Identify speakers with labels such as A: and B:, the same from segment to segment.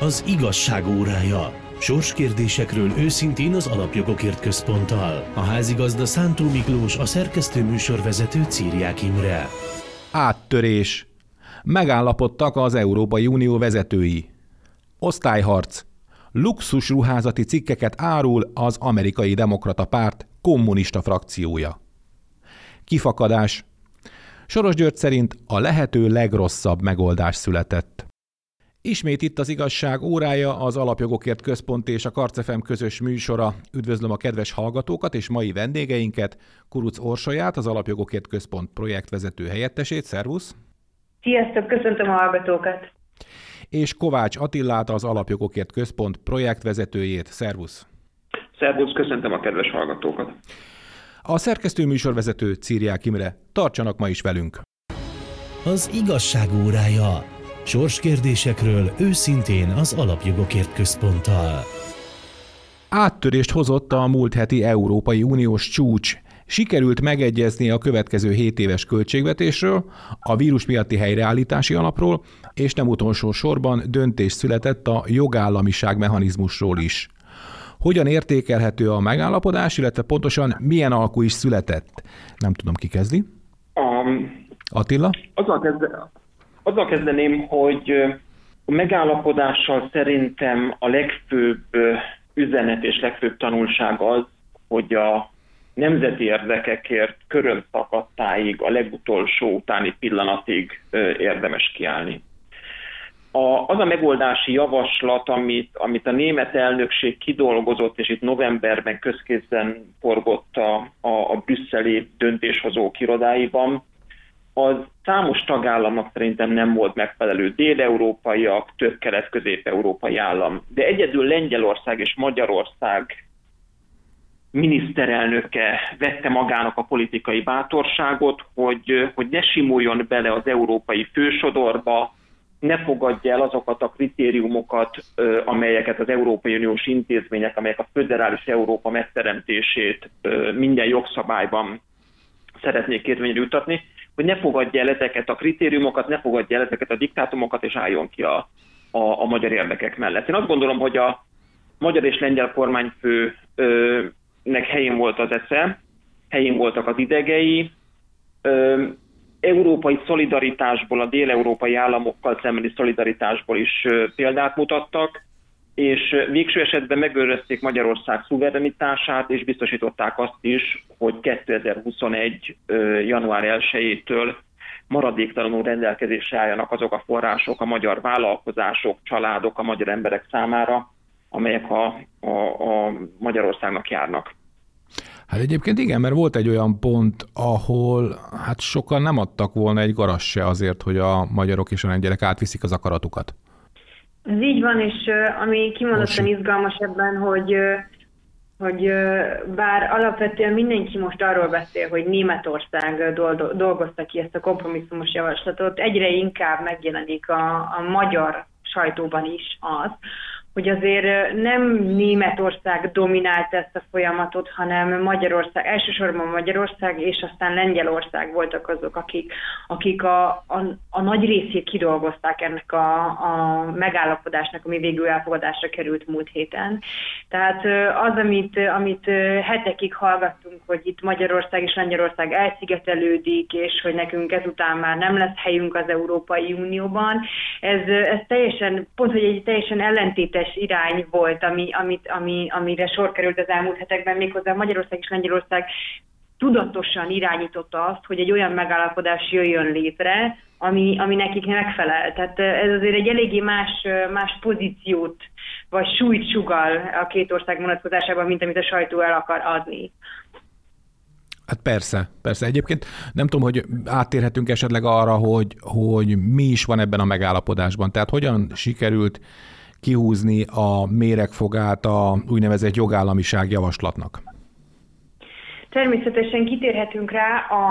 A: Az igazság órája. Sorskérdésekről őszintén az Alapjogokért Központtal. A házigazda Szántó Miklós, a szerkesztő műsorvezető Círiák Imre.
B: Áttörés. Megállapodtak az Európai Unió vezetői. Osztályharc. Luxus ruházati cikkeket árul az amerikai demokrata párt kommunista frakciója. Kifakadás. Soros György szerint a lehető legrosszabb megoldás született. Ismét itt az igazság órája, az Alapjogokért Központ és a Karcefem közös műsora. Üdvözlöm a kedves hallgatókat és mai vendégeinket, Kuruc Orsolyát, az Alapjogokért Központ projektvezető helyettesét. Szervusz!
C: Sziasztok, köszöntöm a hallgatókat!
B: És Kovács Attillát, az Alapjogokért Központ projektvezetőjét. Szervusz!
D: Szervusz, köszöntöm a kedves hallgatókat!
B: A szerkesztő műsorvezető Círiák Imre. Tartsanak ma is velünk!
A: Az igazság órája. Sorskérdésekről őszintén az Alapjogokért Központtal.
B: Áttörést hozott a múlt heti Európai Uniós csúcs. Sikerült megegyezni a következő 7 éves költségvetésről, a vírus miatti helyreállítási alapról, és nem utolsó sorban döntés született a jogállamiság mechanizmusról is. Hogyan értékelhető a megállapodás, illetve pontosan milyen alkú is született? Nem tudom, ki kezdi.
D: Um,
B: Attila?
D: azzal, kezde, azzal kezdeném, hogy a megállapodással szerintem a legfőbb üzenet és legfőbb tanulság az, hogy a nemzeti érdekekért körön szakadtáig, a legutolsó utáni pillanatig érdemes kiállni. A, az a megoldási javaslat, amit, amit a német elnökség kidolgozott, és itt novemberben közkézben forgott a, a, a brüsszeli döntéshozók irodáiban, az számos tagállamnak szerintem nem volt megfelelő dél-európaiak, több kelet-közép-európai állam. De egyedül Lengyelország és Magyarország miniszterelnöke vette magának a politikai bátorságot, hogy, hogy ne simuljon bele az európai fősodorba, ne fogadja el azokat a kritériumokat, amelyeket az Európai Uniós intézmények, amelyek a föderális Európa megteremtését minden jogszabályban szeretnék érvényre jutatni, hogy ne fogadja el ezeket a kritériumokat, ne fogadja el ezeket a diktátumokat, és álljon ki a, a, a magyar érdekek mellett. Én azt gondolom, hogy a magyar és lengyel kormányfőnek helyén volt az esze, helyén voltak az idegei, ö, európai szolidaritásból, a dél-európai államokkal szembeni szolidaritásból is példát mutattak, és végső esetben megőrözték Magyarország szuverenitását, és biztosították azt is, hogy 2021. január 1-től maradéktalanul rendelkezésre álljanak azok a források a magyar vállalkozások, családok, a magyar emberek számára, amelyek a, a, a Magyarországnak járnak.
B: Hát egyébként igen, mert volt egy olyan pont, ahol hát sokan nem adtak volna egy garas se azért, hogy a magyarok és a lengyelek átviszik az akaratukat.
C: Ez így van, és ami kimondottan izgalmas ebben, hogy hogy bár alapvetően mindenki most arról beszél, hogy Németország dolgozta ki ezt a kompromisszumos javaslatot, egyre inkább megjelenik a, a magyar sajtóban is az, hogy azért nem Németország dominált ezt a folyamatot, hanem Magyarország, elsősorban Magyarország, és aztán Lengyelország voltak azok, akik, akik a, a, a nagy részét kidolgozták ennek a, a megállapodásnak, ami végül elfogadásra került múlt héten. Tehát az, amit, amit hetekig hallgattunk, hogy itt Magyarország és Lengyelország elszigetelődik, és hogy nekünk ezután már nem lesz helyünk az Európai Unióban, ez, ez teljesen, pont, hogy egy teljesen ellentétes egységes irány volt, ami, amit, ami, amire sor került az elmúlt hetekben, méghozzá Magyarország és Lengyelország tudatosan irányította azt, hogy egy olyan megállapodás jöjjön létre, ami, ami nekik megfelel. Tehát ez azért egy eléggé más, más pozíciót vagy súlyt sugal a két ország vonatkozásában, mint amit a sajtó el akar adni.
B: Hát persze, persze. Egyébként nem tudom, hogy áttérhetünk esetleg arra, hogy, hogy mi is van ebben a megállapodásban. Tehát hogyan sikerült kihúzni a méregfogát a úgynevezett jogállamiság javaslatnak?
C: Természetesen kitérhetünk rá a,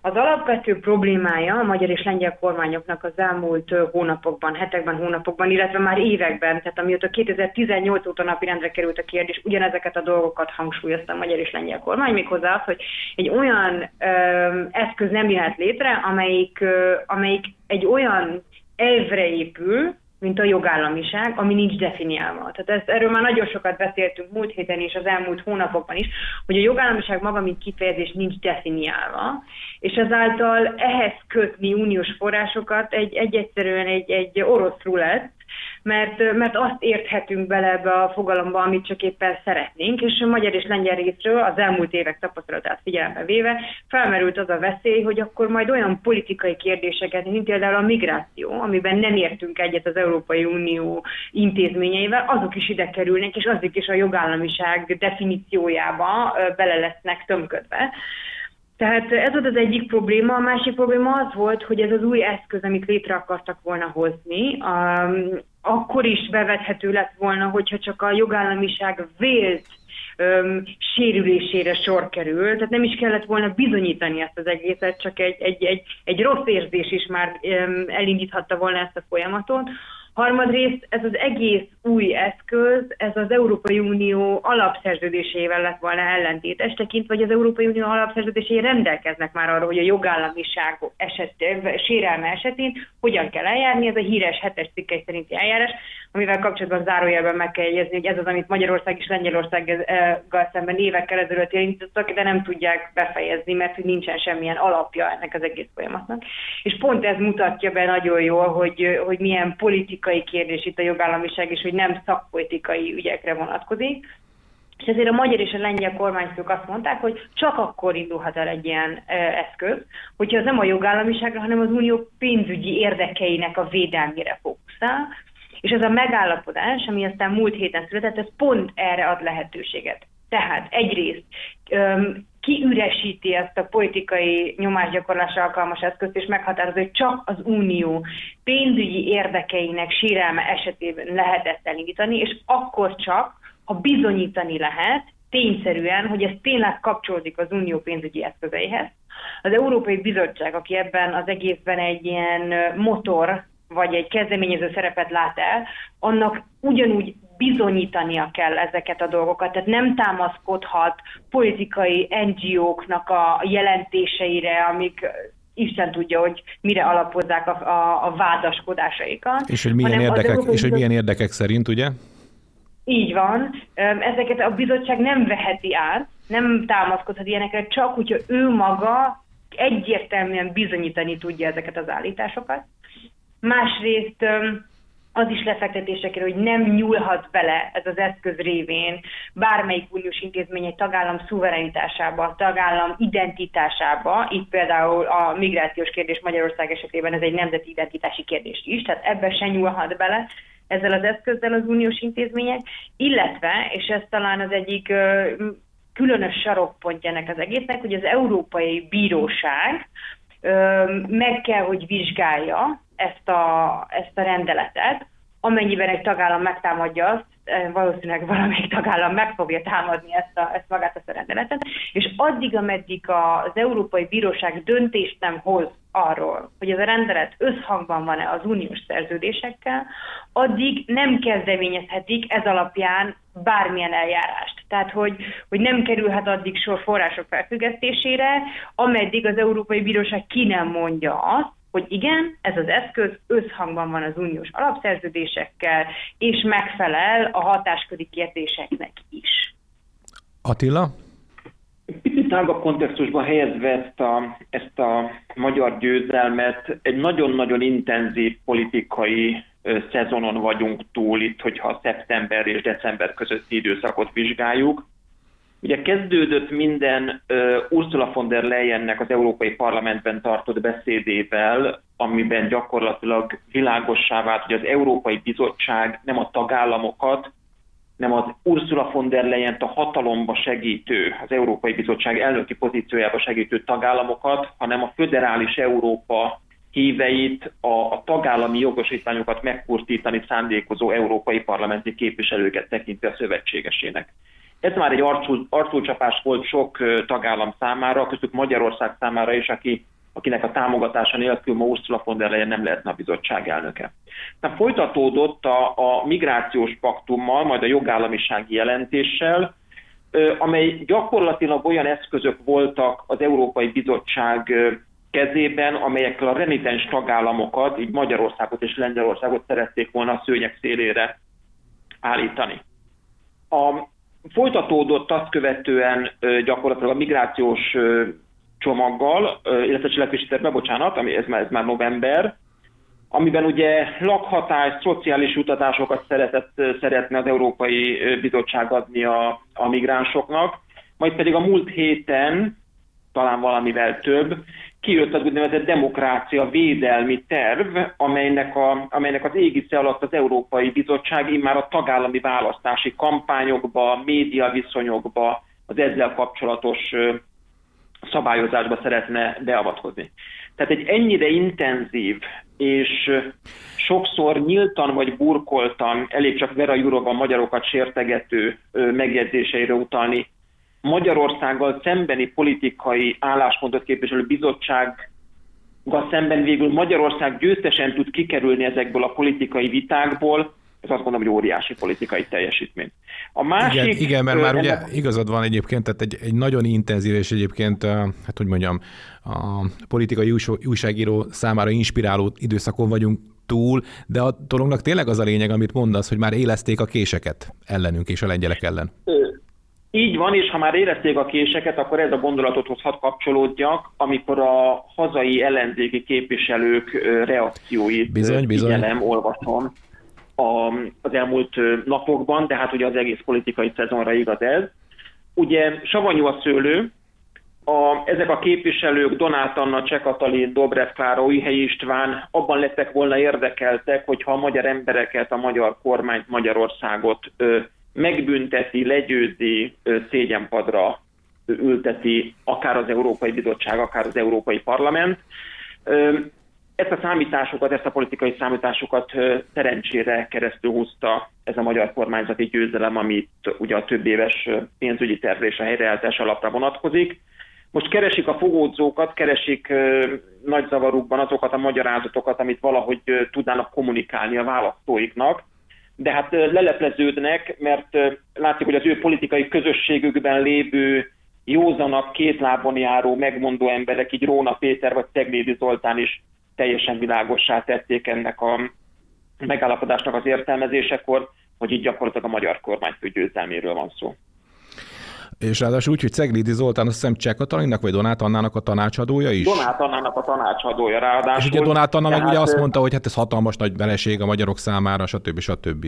C: az alapvető problémája a magyar és lengyel kormányoknak az elmúlt hónapokban, hetekben, hónapokban, illetve már években, tehát amióta 2018 óta napirendre került a kérdés, ugyanezeket a dolgokat hangsúlyozta a magyar és lengyel kormány, méghozzá az, hogy egy olyan ö, eszköz nem jöhet létre, amelyik, ö, amelyik egy olyan elvre épül, mint a jogállamiság, ami nincs definiálva. Tehát ezt, erről már nagyon sokat beszéltünk múlt héten és az elmúlt hónapokban is, hogy a jogállamiság maga, mint kifejezés nincs definiálva, és ezáltal ehhez kötni uniós forrásokat egy, egy egyszerűen egy, egy orosz rulett, mert, mert azt érthetünk bele ebbe a fogalomba, amit csak éppen szeretnénk, és a magyar és lengyel részről az elmúlt évek tapasztalatát figyelembe véve felmerült az a veszély, hogy akkor majd olyan politikai kérdéseket, mint például a migráció, amiben nem értünk egyet az Európai Unió intézményeivel, azok is ide kerülnek, és azok is a jogállamiság definíciójába bele lesznek tömködve. Tehát ez volt az egyik probléma. A másik probléma az volt, hogy ez az új eszköz, amit létre akartak volna hozni, akkor is bevethető lett volna, hogyha csak a jogállamiság vélt um, sérülésére sor kerül, tehát nem is kellett volna bizonyítani ezt az egészet, csak egy, egy, egy, egy rossz érzés is már um, elindíthatta volna ezt a folyamatot. Harmadrészt ez az egész új eszköz, ez az Európai Unió alapszerződésével lett volna ellentétes, tekintve, hogy az Európai Unió alapszerződései rendelkeznek már arról, hogy a jogállamiság esetén, sérelme esetén hogyan kell eljárni, ez a híres hetes cikkely szerinti eljárás, amivel kapcsolatban zárójelben meg kell jegyezni, hogy ez az, amit Magyarország és Lengyelországgal szemben évekkel ezelőtt indítottak, de nem tudják befejezni, mert hogy nincsen semmilyen alapja ennek az egész folyamatnak. És pont ez mutatja be nagyon jól, hogy, hogy milyen politikai kérdés itt a jogállamiság, és hogy nem szakpolitikai ügyekre vonatkozik. És ezért a magyar és a lengyel kormányfők azt mondták, hogy csak akkor indulhat el egy ilyen e, eszköz, hogyha az nem a jogállamiságra, hanem az unió pénzügyi érdekeinek a védelmére fókuszál, és ez a megállapodás, ami aztán múlt héten született, ez pont erre ad lehetőséget. Tehát egyrészt öm, kiüresíti ezt a politikai nyomásgyakorlásra alkalmas eszközt, és meghatározza, hogy csak az unió pénzügyi érdekeinek sérelme esetében lehet ezt elindítani, és akkor csak, ha bizonyítani lehet, tényszerűen, hogy ez tényleg kapcsolódik az unió pénzügyi eszközeihez. Az Európai Bizottság, aki ebben az egészben egy ilyen motor vagy egy kezdeményező szerepet lát el, annak ugyanúgy bizonyítania kell ezeket a dolgokat, tehát nem támaszkodhat politikai NGO-knak a jelentéseire, amik Isten tudja, hogy mire alapozzák a, a, a vádaskodásaikat.
B: És hogy milyen, érdekek, és hogy milyen érdekek szerint, ugye?
C: Így van. Ezeket a bizottság nem veheti át, nem támaszkodhat ilyenekre, csak hogyha ő maga egyértelműen bizonyítani tudja ezeket az állításokat. Másrészt az is lefektetésre kerül, hogy nem nyúlhat bele ez az eszköz révén bármelyik uniós intézmény egy tagállam szuverenitásába, tagállam identitásába, itt például a migrációs kérdés Magyarország esetében ez egy nemzeti identitási kérdés is, tehát ebbe se nyúlhat bele ezzel az eszközzel az uniós intézmények, illetve, és ez talán az egyik különös sarokpontja ennek az egésznek, hogy az Európai Bíróság meg kell, hogy vizsgálja ezt a, ezt a rendeletet, amennyiben egy tagállam megtámadja azt, eh, valószínűleg valamelyik tagállam meg fogja támadni ezt, a, ezt magát ezt a rendeletet, és addig, ameddig az Európai Bíróság döntést nem hoz arról, hogy ez a rendelet összhangban van-e az uniós szerződésekkel, addig nem kezdeményezhetik ez alapján bármilyen eljárást. Tehát, hogy, hogy nem kerülhet addig sor források felfüggesztésére, ameddig az Európai Bíróság ki nem mondja azt, hogy igen, ez az eszköz összhangban van az uniós alapszerződésekkel, és megfelel a hatásköri kérdéseknek is.
B: Attila?
D: Picit tágabb kontextusban helyezve ezt a, ezt a magyar győzelmet, egy nagyon-nagyon intenzív politikai szezonon vagyunk túl itt, hogyha szeptember és december közötti időszakot vizsgáljuk. Ugye kezdődött minden Ursula von der Leyennek az Európai Parlamentben tartott beszédével, amiben gyakorlatilag világossá vált, hogy az Európai Bizottság nem a tagállamokat, nem az Ursula von der leyen a hatalomba segítő, az Európai Bizottság elnöki pozíciójába segítő tagállamokat, hanem a föderális Európa híveit, a, a tagállami jogosítványokat megkurtítani szándékozó európai parlamenti képviselőket tekinti a szövetségesének. Ez már egy arcul, arculcsapás volt sok tagállam számára, köztük Magyarország számára is, aki, akinek a támogatása nélkül ma Ursula von der Leyen nem lehetne a bizottság elnöke. Tehát folytatódott a, a migrációs paktummal, majd a jogállamisági jelentéssel, amely gyakorlatilag olyan eszközök voltak az Európai Bizottság kezében, amelyekkel a renitens tagállamokat, így Magyarországot és Lengyelországot szerették volna a szőnyek szélére állítani. A folytatódott azt követően gyakorlatilag a migrációs csomaggal, illetve cselekvési terve, bocsánat, ami ez már, ez már november, amiben ugye lakhatás, szociális utatásokat szeretett, szeretne az Európai Bizottság adni a, a migránsoknak, majd pedig a múlt héten, talán valamivel több, kijött az úgynevezett demokrácia védelmi terv, amelynek, a, amelynek az égisze alatt az Európai Bizottság immár a tagállami választási kampányokba, média viszonyokba, az ezzel kapcsolatos szabályozásba szeretne beavatkozni. Tehát egy ennyire intenzív és sokszor nyíltan vagy burkoltan, elég csak Vera Jurova magyarokat sértegető megjegyzéseire utalni, Magyarországgal szembeni politikai álláspontot képviselő bizottság szemben végül Magyarország győztesen tud kikerülni ezekből a politikai vitákból, ez azt mondom, hogy óriási politikai teljesítmény.
B: A másik, igen, igen, mert már ugye igazad van egyébként, tehát egy, egy nagyon intenzív és egyébként, hát hogy mondjam, a politikai újságíró számára inspiráló időszakon vagyunk túl, de a dolognak tényleg az a lényeg, amit mondasz, hogy már élezték a késeket ellenünk és a lengyelek ellen.
D: Így van, és ha már érezték a késeket, akkor ez a gondolatothoz hadd kapcsolódjak, amikor a hazai ellenzéki képviselők reakcióit
B: bizony, bizony.
D: figyelem, olvasom a, az elmúlt napokban, de hát ugye az egész politikai szezonra igaz ez. Ugye savanyú a szőlő, a, ezek a képviselők, Donát Anna, Cseh Katalin, Dobrev Klára, Újhelyi István abban lettek volna érdekeltek, hogyha a magyar embereket, a magyar kormányt, Magyarországot ö, megbünteti, legyőzi, szégyenpadra ülteti akár az Európai Bizottság, akár az Európai Parlament. Ezt a számításokat, ezt a politikai számításokat szerencsére keresztül húzta ez a magyar kormányzati győzelem, amit ugye a több éves pénzügyi tervre és a helyreállítás alapra vonatkozik. Most keresik a fogódzókat, keresik nagy zavarukban azokat a magyarázatokat, amit valahogy tudnának kommunikálni a választóiknak, de hát lelepleződnek, mert látszik, hogy az ő politikai közösségükben lévő józanak, két lábon járó, megmondó emberek, így Róna Péter vagy Teglédi Zoltán is teljesen világossá tették ennek a megállapodásnak az értelmezésekor, hogy itt gyakorlatilag a magyar kormányfő győzelméről van szó.
B: És ráadásul úgy, hogy Ceglidi Zoltán, azt hiszem Cseh Katalinnak vagy Donát Annának a tanácsadója is?
D: Donát Annának a tanácsadója ráadásul.
B: És ugye Donát Anna meg ugye azt mondta, hogy hát ez hatalmas nagy beleség a magyarok számára, stb. stb.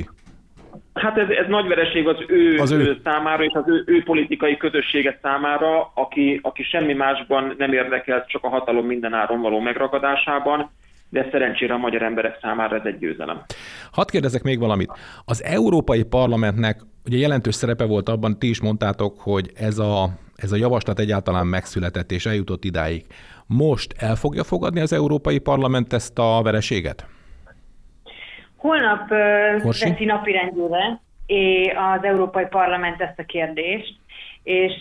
D: Hát ez, ez nagy vereség az ő, az ő. számára és az ő, ő politikai közössége számára, aki, aki semmi másban nem érdekelt, csak a hatalom mindenáron való megragadásában, de szerencsére a magyar emberek számára ez egy győzelem.
B: Hadd kérdezek még valamit. Az Európai Parlamentnek ugye jelentős szerepe volt abban, ti is mondtátok, hogy ez a, ez a javaslat egyáltalán megszületett és eljutott idáig. Most el fogja fogadni az Európai Parlament ezt a vereséget?
C: Holnap Horsi? veszi napirendjére az Európai Parlament ezt a kérdést, és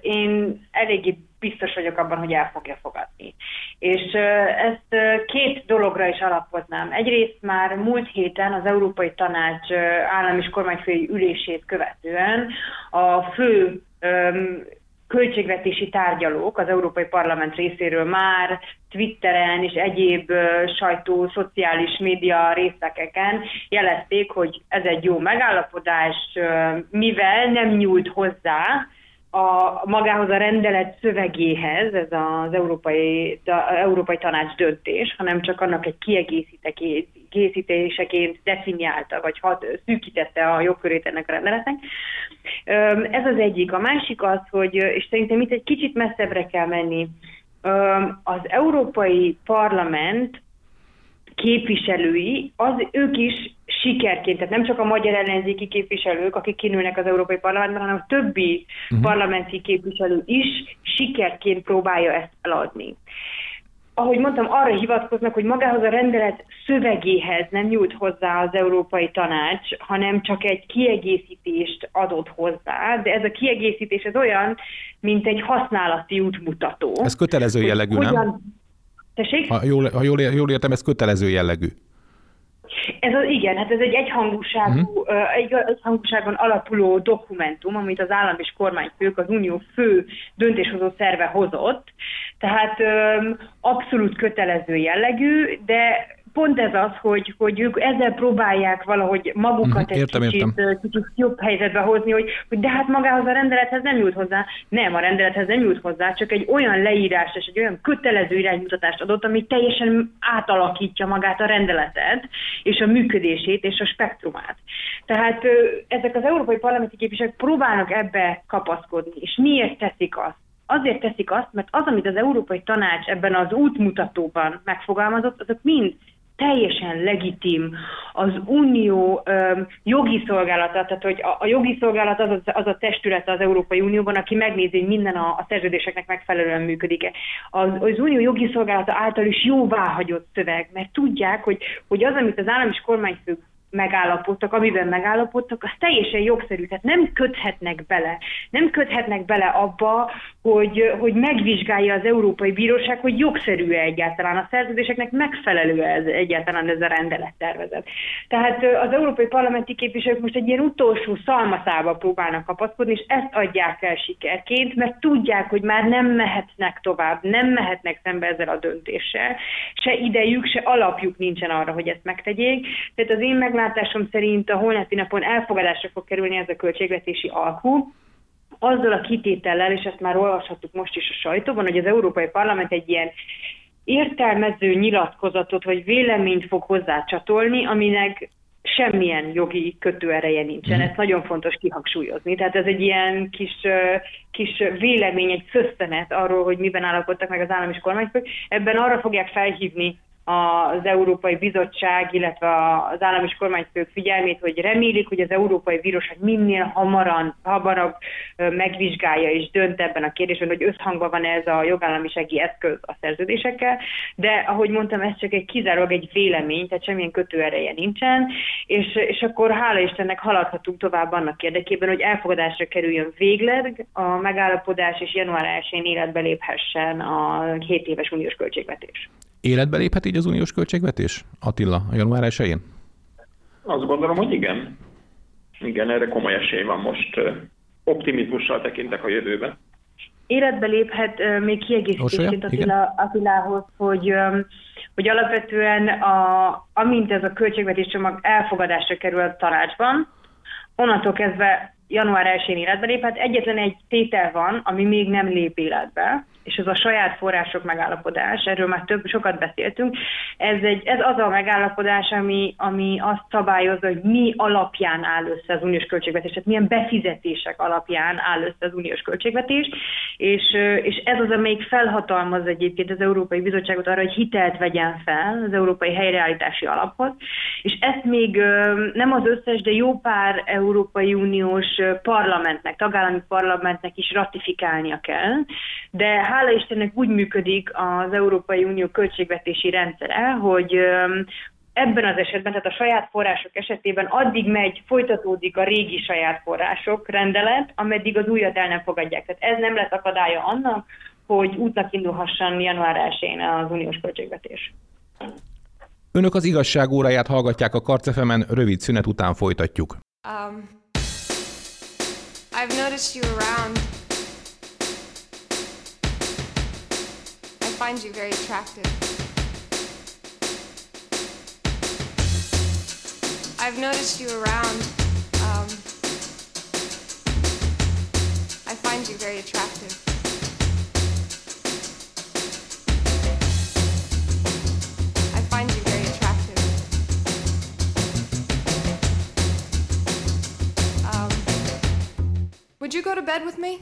C: én eléggé biztos vagyok abban, hogy el fogja fogadni. És ezt két dologra is alapoznám. Egyrészt már múlt héten az Európai Tanács állam és kormányfői ülését követően a fő költségvetési tárgyalók az Európai Parlament részéről már Twitteren és egyéb sajtó, szociális média részekeken jelezték, hogy ez egy jó megállapodás, mivel nem nyújt hozzá a magához a rendelet szövegéhez, ez az Európai, a, Európai Tanács döntés, hanem csak annak egy kiegészítéseként definiálta, vagy hat, szűkítette a jogkörét ennek a rendeletnek. Ez az egyik. A másik az, hogy, és szerintem itt egy kicsit messzebbre kell menni, az Európai Parlament képviselői, az ők is sikerként, tehát nem csak a magyar ellenzéki képviselők, akik kinülnek az Európai Parlamentben, hanem a többi uh-huh. parlamenti képviselő is sikerként próbálja ezt eladni. Ahogy mondtam, arra hivatkoznak, hogy magához a rendelet szövegéhez nem nyújt hozzá az Európai Tanács, hanem csak egy kiegészítést adott hozzá, de ez a kiegészítés ez olyan, mint egy használati útmutató.
B: Ez kötelező jellegű, hogyan...
C: Tessék?
B: Ha jól, ha jól, jól értem, ez kötelező jellegű.
C: Ez az, igen, hát ez egy egyhangúságú, uh-huh. egy, egyhangúságon alapuló dokumentum, amit az állam és kormányfők, az unió fő döntéshozó szerve hozott, tehát um, abszolút kötelező jellegű, de pont ez az, hogy, hogy ők ezzel próbálják valahogy magukat
B: értem,
C: egy kicsit,
B: értem.
C: kicsit jobb helyzetbe hozni, hogy, hogy de hát magához a rendelethez nem jut hozzá. Nem, a rendelethez nem jut hozzá, csak egy olyan leírás és egy olyan kötelező iránymutatást adott, ami teljesen átalakítja magát a rendeletet, és a működését, és a spektrumát. Tehát ezek az európai parlamenti képviselők próbálnak ebbe kapaszkodni, és miért teszik azt? Azért teszik azt, mert az, amit az Európai Tanács ebben az útmutatóban megfogalmazott, azok mind teljesen legitim az unió um, jogi szolgálata, tehát hogy a, a jogi szolgálat az, az, a testület az Európai Unióban, aki megnézi, hogy minden a, a szerződéseknek megfelelően működik-e. Az, az unió jogi szolgálata által is jóváhagyott szöveg, mert tudják, hogy, hogy az, amit az állam és kormányfők megállapodtak, amiben megállapodtak, az teljesen jogszerű, tehát nem köthetnek bele. Nem köthetnek bele abba, hogy, hogy megvizsgálja az Európai Bíróság, hogy jogszerű-e egyáltalán a szerződéseknek megfelelő ez egyáltalán ez a rendelettervezet. Tehát az Európai Parlamenti képviselők most egy ilyen utolsó szalmaszába próbálnak kapaszkodni, és ezt adják el sikerként, mert tudják, hogy már nem mehetnek tovább, nem mehetnek szembe ezzel a döntéssel. Se idejük, se alapjuk nincsen arra, hogy ezt megtegyék. Tehát az én meglátásom szerint a holnapi napon elfogadásra fog kerülni ez a költségvetési alkú, azzal a kitétellel, és ezt már olvashattuk most is a sajtóban, hogy az Európai Parlament egy ilyen értelmező nyilatkozatot vagy véleményt fog hozzá csatolni, aminek semmilyen jogi kötőereje nincsen. Mm. Ezt nagyon fontos kihangsúlyozni. Tehát ez egy ilyen kis, kis vélemény, egy szösztenet arról, hogy miben állapodtak meg az állam és kormányfők. Ebben arra fogják felhívni az Európai Bizottság, illetve az állam és kormányfők figyelmét, hogy remélik, hogy az Európai Bíróság minél hamaran, hamarabb megvizsgálja és dönt ebben a kérdésben, hogy összhangban van ez a jogállamisági eszköz a szerződésekkel, de ahogy mondtam, ez csak egy kizárólag egy vélemény, tehát semmilyen kötőereje nincsen, és, és akkor hála Istennek haladhatunk tovább annak érdekében, hogy elfogadásra kerüljön végleg a megállapodás, és január 1-én életbe léphessen a 7 éves uniós költségvetés.
B: Életbe léphet így az uniós költségvetés, Attila, a január 1
D: Azt gondolom, hogy igen. Igen, erre komoly esély van most. Optimizmussal tekintek a jövőben.
C: Életbe léphet még kiegészítésként Attila, Attilához, hogy, hogy alapvetően a, amint ez a költségvetés csomag elfogadásra kerül a tanácsban, onnantól kezdve január 1-én életbe léphet. Egyetlen egy tétel van, ami még nem lép életbe, és ez a saját források megállapodás, erről már több, sokat beszéltünk. Ez, egy, ez az a megállapodás, ami, ami azt szabályozza, hogy mi alapján áll össze az uniós költségvetés, tehát milyen befizetések alapján áll össze az uniós költségvetés, és, és ez az, amelyik felhatalmaz egyébként az Európai Bizottságot arra, hogy hitelt vegyen fel az Európai Helyreállítási Alaphoz, és ezt még nem az összes, de jó pár Európai Uniós parlamentnek, tagállami parlamentnek is ratifikálnia kell, de hála Istennek úgy működik az Európai Unió költségvetési rendszere, hogy ebben az esetben, tehát a saját források esetében addig megy, folytatódik a régi saját források rendelet, ameddig az újat el nem fogadják. Tehát ez nem lesz akadálya annak, hogy útnak indulhasson január 1-én az uniós költségvetés.
B: Önök az igazság óráját hallgatják a Karcefemen, rövid szünet után folytatjuk. Um, I've noticed you around. Find you very attractive. I've noticed you around. Um, I find you very attractive. I find you very attractive. Um, would you go to bed with me?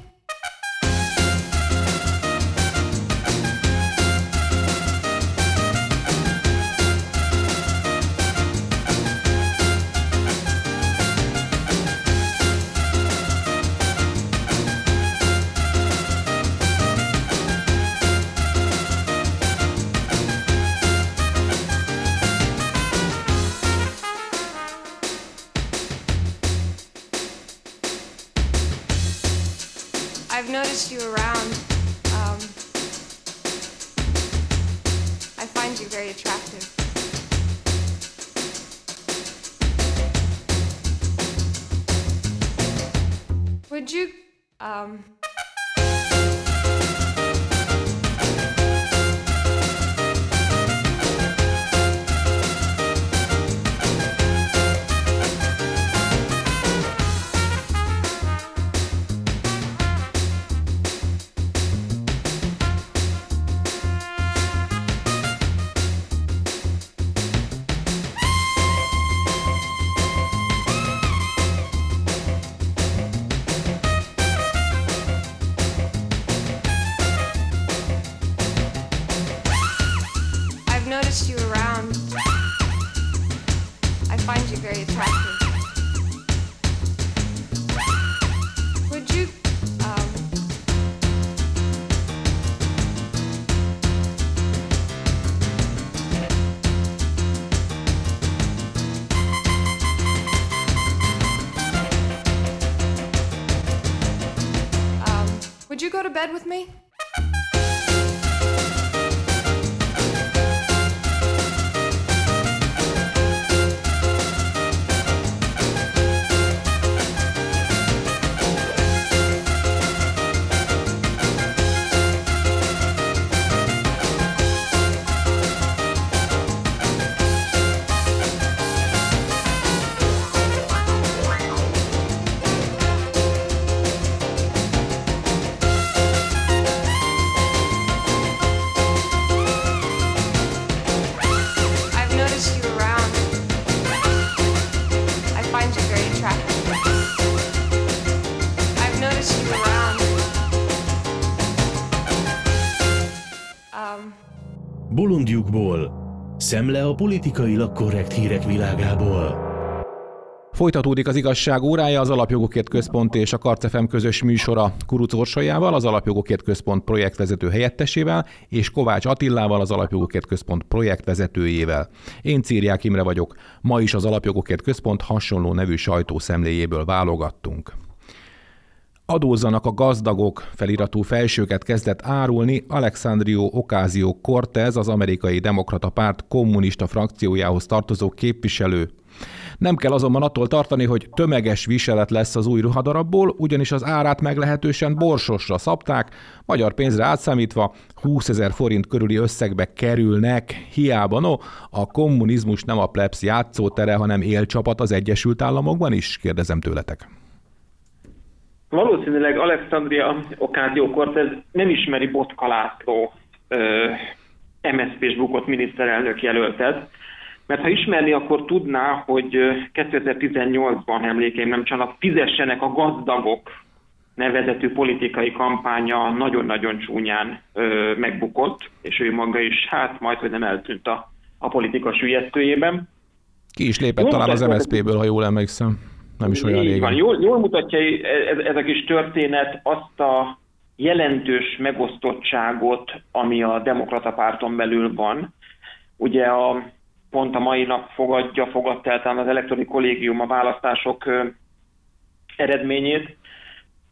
B: Um
A: Bolondjukból. Szemle a politikailag korrekt hírek világából.
B: Folytatódik az igazság órája az Alapjogokért Központ és a Karcefem közös műsora Kuruc Orsolyával, az Alapjogokért Központ projektvezető helyettesével, és Kovács Attillával, az Alapjogokért Központ projektvezetőjével. Én Círiák Imre vagyok, ma is az Alapjogokért Központ hasonló nevű sajtószemléjéből válogattunk. Adózzanak a gazdagok feliratú felsőket kezdett árulni Alexandrio Ocasio Cortez, az amerikai demokrata párt kommunista frakciójához tartozó képviselő. Nem kell azonban attól tartani, hogy tömeges viselet lesz az új ruhadarabból, ugyanis az árát meglehetősen borsosra szabták, magyar pénzre átszámítva 20 ezer forint körüli összegbe kerülnek. Hiába no, a kommunizmus nem a plebs játszótere, hanem élcsapat az Egyesült Államokban is? Kérdezem tőletek.
D: Valószínűleg Alexandria Ocasio-Cortez nem ismeri Botka László MSZP-s bukott miniszterelnök jelöltet, mert ha ismerni, akkor tudná, hogy 2018-ban emlékeim nem csalnak, fizessenek a gazdagok nevezetű politikai kampánya nagyon-nagyon csúnyán ö, megbukott, és ő maga is, hát majd, hogy nem eltűnt a, a politika sülyeztőjében.
B: Ki is lépett
D: Jól
B: talán az MSZP-ből, ha jól emlékszem. Nem is olyan
D: Így
B: régen.
D: Van. Jól, jól mutatja ez, ez a kis történet azt a jelentős megosztottságot, ami a demokrata párton belül van. Ugye a, pont a mai nap fogadja, fogadta el talán az elektroni kollégium a választások eredményét,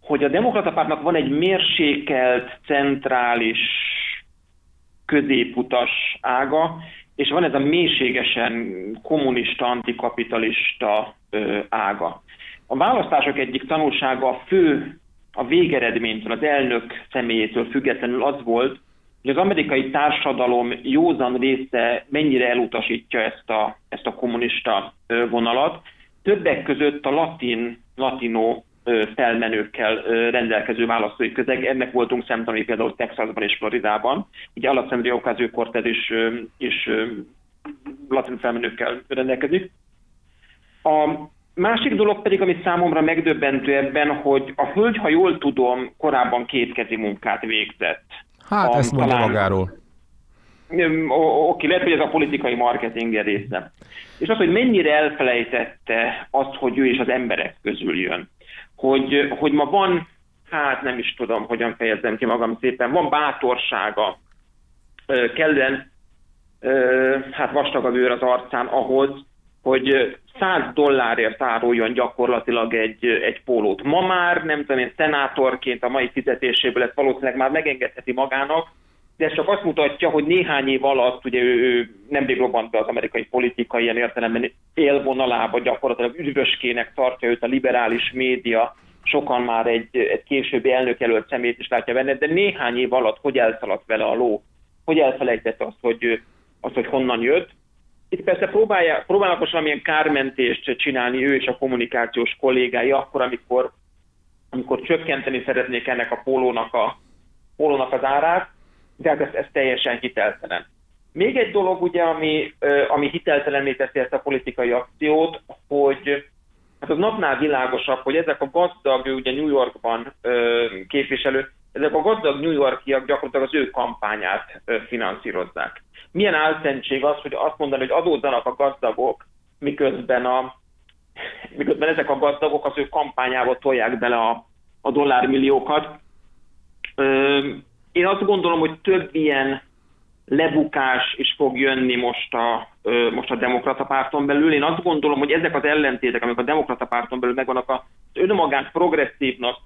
D: hogy a demokrata pártnak van egy mérsékelt, centrális, középutas ága, és van ez a mélységesen kommunista, antikapitalista ö, ága. A választások egyik tanulsága a fő, a végeredménytől, az elnök személyétől függetlenül az volt, hogy az amerikai társadalom józan része mennyire elutasítja ezt a, ezt a kommunista vonalat. Többek között a latin, latinó ö, felmenőkkel rendelkező választói közeg. Ennek voltunk szemtanúi például Texasban és Floridában. Ugye Alexandria Ocasio-Cortez is, ö, is ö, latin felmenőkkel rendelkezik. A másik dolog pedig, ami számomra megdöbbentő ebben, hogy a hölgy, ha jól tudom, korábban kétkezi munkát végzett.
B: Hát
D: A-
B: ezt mondja
D: talán-
B: magáról.
D: Oké, lehet, hogy ez a politikai marketing része. És az, hogy mennyire elfelejtette azt, hogy ő is az emberek közül jön. Hogy, hogy ma van, hát nem is tudom, hogyan fejezzem ki magam szépen, van bátorsága, kellően hát vastag a bőr az arcán ahhoz, hogy 100 dollárért áruljon gyakorlatilag egy, egy pólót. Ma már, nem tudom én, szenátorként a mai fizetéséből ezt valószínűleg már megengedheti magának, de ez csak azt mutatja, hogy néhány év alatt, ugye ő, ő nemrég robbant be az amerikai politika ilyen értelemben élvonalába, gyakorlatilag üdvöskének tartja őt a liberális média, sokan már egy, egy későbbi elnökjelölt szemét is látja benne, de néhány év alatt hogy elszaladt vele a ló, hogy elfelejtett azt, hogy, azt, hogy honnan jött. Itt persze próbálja, próbálnak most valamilyen kármentést csinálni ő és a kommunikációs kollégái akkor, amikor, amikor csökkenteni szeretnék ennek a pólónak, a, pólónak az árát, de hát ez, ez teljesen hiteltelen. Még egy dolog, ugye, ami, ami hiteltelenné teszi ezt a politikai akciót, hogy hát az napnál világosabb, hogy ezek a gazdag, ugye New Yorkban képviselő, ezek a gazdag New Yorkiak gyakorlatilag az ő kampányát finanszírozzák. Milyen álszentség az, hogy azt mondani, hogy adózzanak a gazdagok, miközben, a, miközben ezek a gazdagok az ő kampányába tolják bele a, a dollármilliókat. Én azt gondolom, hogy több ilyen lebukás is fog jönni most a, most a demokrata párton belül. Én azt gondolom, hogy ezek az ellentétek, amik a demokrata párton belül megvannak, az önmagán progresszívnak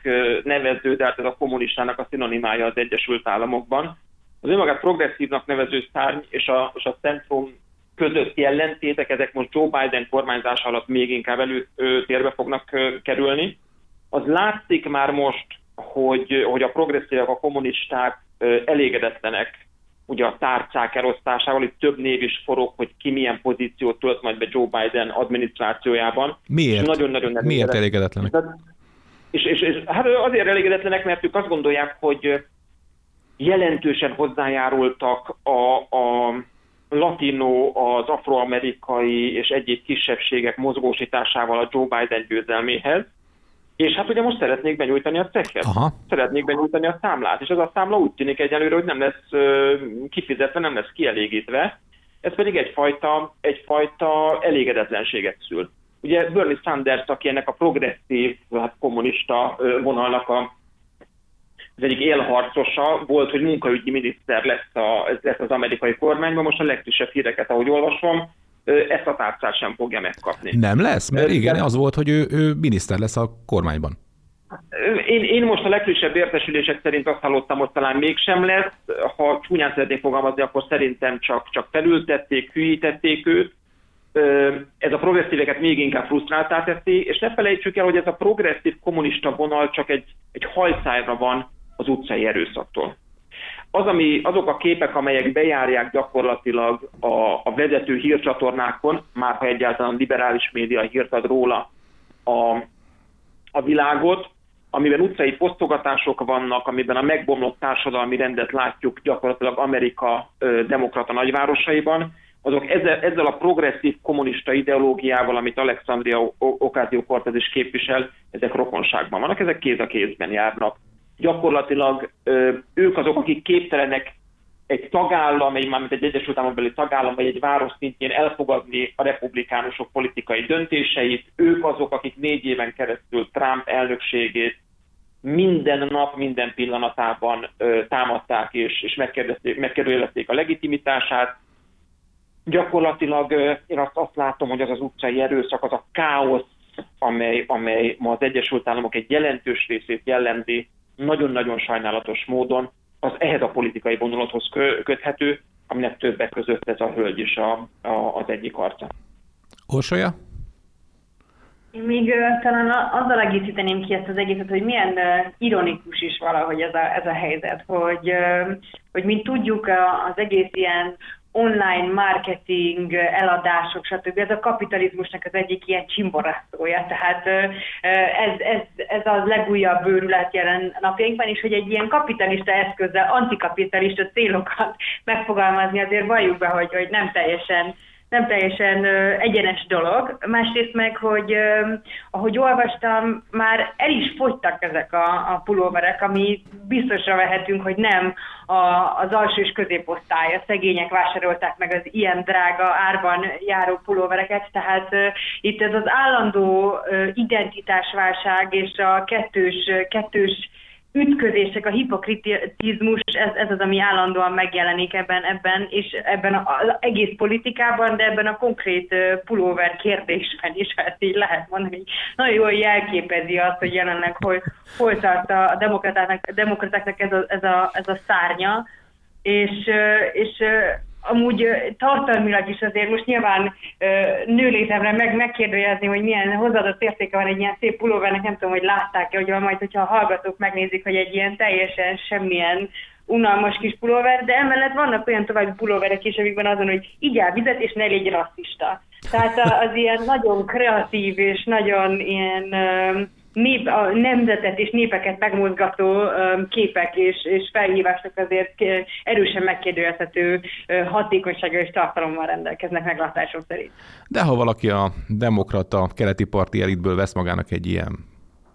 D: nevező, de hát ez a kommunistának a szinonimája az Egyesült Államokban. Az önmagát progresszívnak nevező szárny és a, és a centrum közötti ellentétek, ezek most Joe Biden kormányzás alatt még inkább előtérbe fognak kerülni. Az látszik már most, hogy, hogy a progresszívek, a kommunisták elégedetlenek ugye a tárcák elosztásával, itt több név is forog, hogy ki milyen pozíciót tölt majd be Joe Biden adminisztrációjában.
B: Miért? Nagyon-nagyon Miért elégedetlenek?
D: És, és, és hát azért elégedetlenek, mert ők azt gondolják, hogy jelentősen hozzájárultak a, a latino, az afroamerikai és egyéb kisebbségek mozgósításával a Joe Biden győzelméhez, és hát ugye most szeretnék benyújtani a cekket, Aha. szeretnék benyújtani a számlát, és ez a számla úgy tűnik egyelőre, hogy nem lesz kifizetve, nem lesz kielégítve, ez pedig egyfajta, egyfajta elégedetlenséget szül. Ugye Bernie Sanders, aki ennek a progresszív, hát kommunista vonalnak a, az egyik élharcosa volt, hogy munkaügyi miniszter lesz, a, lesz az amerikai kormányban. Most a legfrissebb híreket, ahogy olvasom, ezt a tárcát sem fogja megkapni.
B: Nem lesz? Mert igen, az volt, hogy ő, ő miniszter lesz a kormányban.
D: Én, én most a legfrissebb értesülések szerint azt hallottam, hogy talán mégsem lesz. Ha csúnyán szeretnék fogalmazni, akkor szerintem csak, csak felültették, hülyítették őt. Ez a progresszíveket még inkább frusztráltá teszi, és ne felejtsük el, hogy ez a progresszív kommunista vonal csak egy, egy hajszájra van az utcai erőszaktól az, ami, azok a képek, amelyek bejárják gyakorlatilag a, a vezető hírcsatornákon, már ha egyáltalán liberális média hírt ad róla a, a világot, amiben utcai posztogatások vannak, amiben a megbomlott társadalmi rendet látjuk gyakorlatilag Amerika ö, demokrata nagyvárosaiban, azok ezzel, ezzel a progresszív kommunista ideológiával, amit Alexandria Ocasio-Cortez is képvisel, ezek rokonságban vannak, ezek kéz a kézben járnak gyakorlatilag ők azok, akik képtelenek egy tagállam, egy, mármint egy Egyesült Államokbeli tagállam, vagy egy város szintjén elfogadni a republikánusok politikai döntéseit. Ők azok, akik négy éven keresztül Trump elnökségét minden nap, minden pillanatában ö, támadták és, és megkérdezték a legitimitását. Gyakorlatilag ö, én azt, azt látom, hogy az az utcai erőszak, az a káosz, amely, amely ma az Egyesült Államok egy jelentős részét jellemzi, nagyon-nagyon sajnálatos módon az ehhez a politikai vonulathoz köthető, aminek többek között ez a hölgy is a, a, az egyik arca.
B: Orsolya?
C: Én még uh, talán azzal egészíteném ki ezt az egészet, hogy milyen uh, ironikus is valahogy ez a, ez a helyzet, hogy, uh, hogy mint tudjuk, az egész ilyen online marketing, eladások, stb. Ez a kapitalizmusnak az egyik ilyen csimborasztója. Tehát ez, ez, ez a legújabb bőrület jelen napjainkban, és hogy egy ilyen kapitalista eszközzel antikapitalista célokat megfogalmazni, azért valljuk be, hogy, hogy nem teljesen nem teljesen egyenes dolog. Másrészt meg, hogy ahogy olvastam, már el is fogytak ezek a, a pulóverek, ami biztosra vehetünk, hogy nem a, az alsó és középosztály, a szegények vásárolták meg az ilyen drága árban járó pulóvereket, tehát itt ez az állandó identitásválság és a kettős, kettős ütközések, a hipokritizmus, ez, ez az, ami állandóan megjelenik ebben, ebben és ebben az egész politikában, de ebben a konkrét pulóver kérdésben is, ha ezt így lehet mondani, nagyon jól jelképezi azt, hogy jelenleg hol, hol tart a demokratáknak, a demokratáknak ez a, ez, a, ez a szárnya, és, és amúgy tartalmilag is azért most nyilván nőlétemre meg, megkérdőjelezni, hogy milyen hozzáadott értéke van egy ilyen szép pulóvernek, nem tudom, hogy látták-e, hogy majd, hogyha a hallgatók megnézik, hogy egy ilyen teljesen semmilyen unalmas kis pulóver, de emellett vannak olyan további pulóverek is, amikben azon, hogy igyál vizet, és ne légy rasszista. Tehát az ilyen nagyon kreatív és nagyon ilyen nép, a nemzetet és népeket megmozgató képek és, és felhívások azért erősen megkérdőjelezhető hatékonysággal és tartalommal rendelkeznek meglátásom szerint.
B: De ha valaki a demokrata keleti parti elitből vesz magának egy ilyen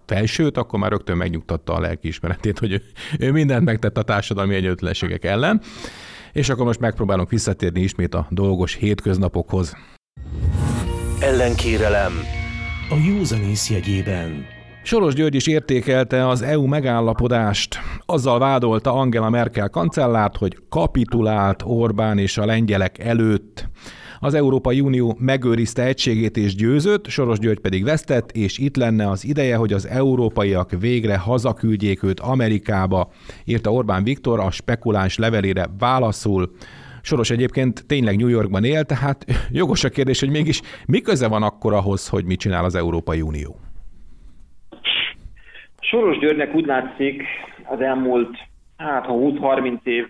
B: felsőt, akkor már rögtön megnyugtatta a lelkiismeretét, hogy ő, ő mindent megtett a társadalmi egyenlőtlenségek ellen. És akkor most megpróbálunk visszatérni ismét a dolgos hétköznapokhoz.
A: Ellenkérelem a józanész jegyében.
B: Soros György is értékelte az EU megállapodást. Azzal vádolta Angela Merkel kancellárt, hogy kapitulált Orbán és a lengyelek előtt. Az Európai Unió megőrizte egységét és győzött, Soros György pedig vesztett, és itt lenne az ideje, hogy az európaiak végre hazaküldjék őt Amerikába, írta Orbán Viktor a spekuláns levelére válaszul. Soros egyébként tényleg New Yorkban él, tehát jogos a kérdés, hogy mégis mi köze van akkor ahhoz, hogy mit csinál az Európai Unió?
D: Soros Györgynek úgy látszik az elmúlt, hát ha 20-30 év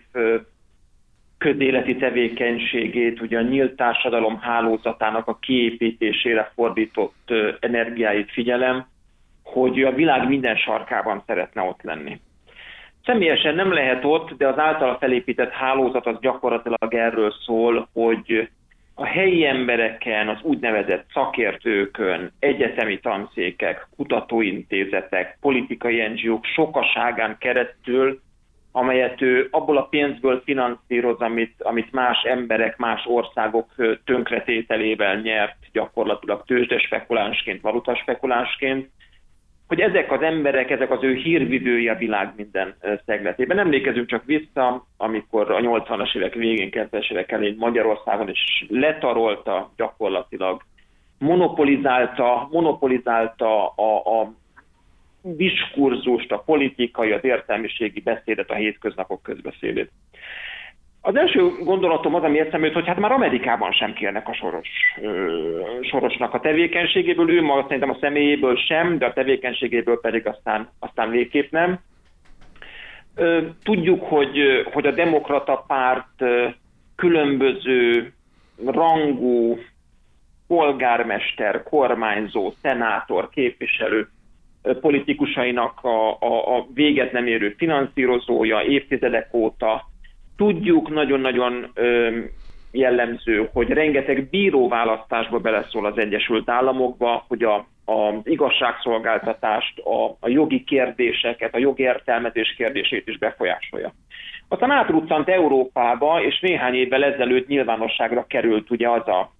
D: közéleti tevékenységét, ugye a nyílt társadalom hálózatának a kiépítésére fordított energiáit figyelem, hogy a világ minden sarkában szeretne ott lenni. Személyesen nem lehet ott, de az általa felépített hálózat az gyakorlatilag erről szól, hogy a helyi embereken, az úgynevezett szakértőkön, egyetemi tanszékek, kutatóintézetek, politikai NGO-k sokaságán keresztül, amelyet ő abból a pénzből finanszíroz, amit, amit más emberek, más országok tönkretételével nyert gyakorlatilag tőzsdespekulánsként, valutaspekulánsként, hogy ezek az emberek, ezek az ő hírvidői a világ minden szegletében. Emlékezünk csak vissza, amikor a 80-as évek végén, 90-es évek elején Magyarországon is letarolta gyakorlatilag, monopolizálta, monopolizálta a, a diskurzust, a politikai, az értelmiségi beszédet, a hétköznapok közbeszédét. Az első gondolatom az, ami eszembe jut, hogy hát már Amerikában sem kérnek a soros, ö, sorosnak a tevékenységéből, ő maga szerintem a személyéből sem, de a tevékenységéből pedig aztán, aztán végképp nem. Ö, tudjuk, hogy, hogy a demokrata párt különböző rangú polgármester, kormányzó, szenátor, képviselő politikusainak a, a, a véget nem érő finanszírozója évtizedek óta, Tudjuk, nagyon-nagyon jellemző, hogy rengeteg bíróválasztásba beleszól az Egyesült Államokba, hogy a, a igazságszolgáltatást, a, a jogi kérdéseket, a jogértelmezés kérdését is befolyásolja. Aztán átruccant Európába, és néhány évvel ezelőtt nyilvánosságra került ugye az a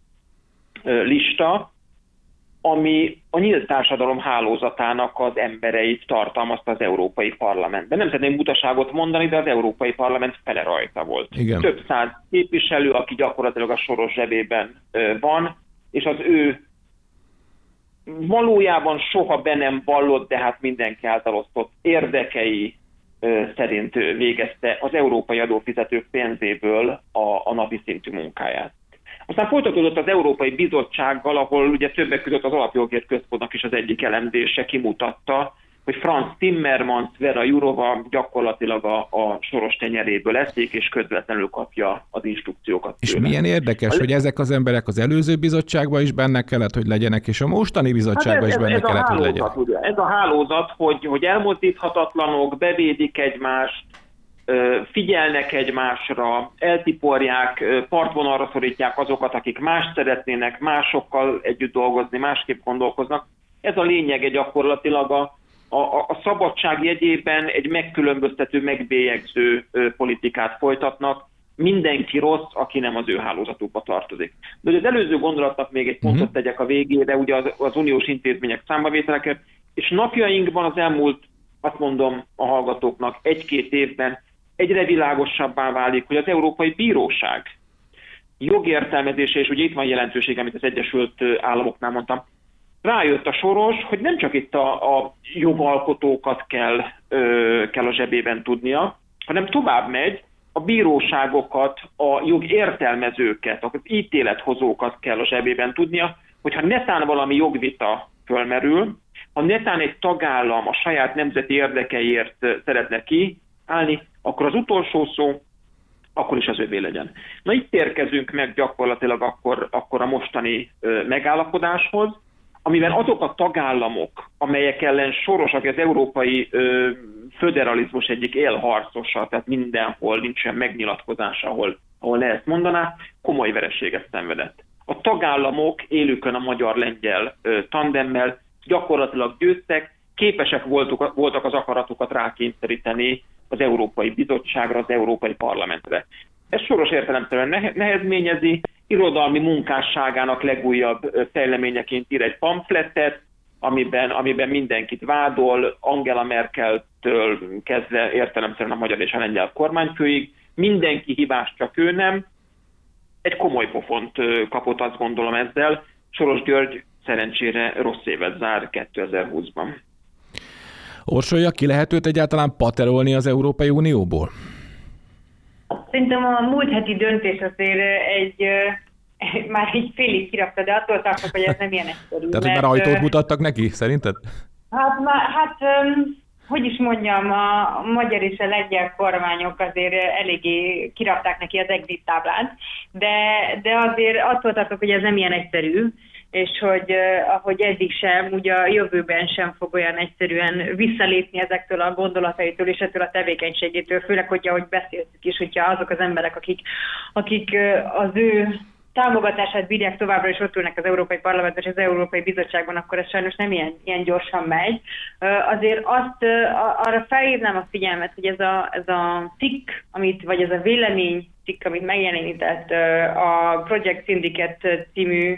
D: lista, ami a nyílt társadalom hálózatának az embereit tartalmazta az Európai Parlamentben. Nem szeretném butaságot mondani, de az Európai Parlament fele rajta volt.
B: Igen.
D: Több száz képviselő, aki gyakorlatilag a soros zsebében van, és az ő valójában soha be nem vallott, de hát mindenki által osztott érdekei szerint végezte az európai adófizetők pénzéből a, a napi szintű munkáját. Aztán folytatódott az Európai Bizottsággal, ahol ugye többek között az Alapjogért Központnak is az egyik elemzése kimutatta, hogy Franz Timmermans, Vera Jurova gyakorlatilag a, a soros tenyeréből eszik, és közvetlenül kapja az instrukciókat.
B: És tőle. milyen érdekes, a... hogy ezek az emberek az előző bizottságban is benne kellett, hogy legyenek, és a mostani bizottságban hát ez, is benne ez kellett, hálózat, hogy legyenek.
D: Ugye, ez a hálózat, hogy, hogy elmozdíthatatlanok, bevédik egymást, figyelnek egymásra, eltiporják, partvonalra szorítják azokat, akik más szeretnének, másokkal együtt dolgozni, másképp gondolkoznak. Ez a lényege gyakorlatilag a, a, a szabadság jegyében egy megkülönböztető, megbélyegző politikát folytatnak, mindenki rossz, aki nem az ő hálózatukba tartozik. De az előző gondolatnak még egy pontot uh-huh. tegyek a végére, ugye az, az uniós intézmények számbavételeket, és napjainkban az elmúlt, azt mondom a hallgatóknak, egy-két évben egyre világosabbá válik, hogy az Európai Bíróság jogértelmezése, és ugye itt van jelentőség, amit az Egyesült Államoknál mondtam, rájött a soros, hogy nem csak itt a, a jogalkotókat kell, ö, kell a zsebében tudnia, hanem tovább megy, a bíróságokat, a jogértelmezőket, az ítélethozókat kell a zsebében tudnia, hogyha netán valami jogvita fölmerül, ha netán egy tagállam a saját nemzeti érdekeiért szeretne kiállni, akkor az utolsó szó akkor is az övé legyen. Na itt érkezünk meg gyakorlatilag akkor, akkor a mostani ö, megállapodáshoz, amiben azok a tagállamok, amelyek ellen sorosak az európai ö, föderalizmus egyik élharcosa, tehát mindenhol nincsen megnyilatkozás, ahol, ahol ne ezt mondaná, komoly vereséget szenvedett. A tagállamok élőkön a magyar-lengyel tandemmel gyakorlatilag győztek, képesek voltuk, voltak az akaratukat rákényszeríteni az Európai Bizottságra, az Európai Parlamentre. Ez soros értelemszerűen nehezményezi, irodalmi munkásságának legújabb fejleményeként ír egy pamfletet, amiben, amiben mindenkit vádol, Angela Merkel-től kezdve értelemszerűen a magyar és a lengyel kormányfőig, mindenki hibás, csak ő nem. Egy komoly pofont kapott, azt gondolom ezzel. Soros György szerencsére rossz évet zár 2020-ban.
B: Orsolya, ki lehet őt egyáltalán paterolni az Európai Unióból?
C: Szerintem a múlt heti döntés azért egy már egy félig kirakta, de attól tartok, hogy ez nem ilyen egyszerű.
B: Tehát, hogy már ajtót mutattak neki, szerinted?
C: Hát, már, hát hogy is mondjam, a magyar és a lengyel kormányok azért eléggé kirakták neki az exit táblát, de, de azért attól tartok, hogy ez nem ilyen egyszerű, és hogy ahogy eddig sem, ugye a jövőben sem fog olyan egyszerűen visszalépni ezektől a gondolataitól és ettől a tevékenységétől, főleg, hogyha, ahogy beszéltük is, hogyha azok az emberek, akik, akik az ő támogatását bírják továbbra, és ott ülnek az Európai Parlamentben és az Európai Bizottságban, akkor ez sajnos nem ilyen, ilyen gyorsan megy. Azért azt arra felhívnám a figyelmet, hogy ez a, ez a cikk, amit, vagy ez a vélemény cikk, amit megjelenített a Project Syndicate című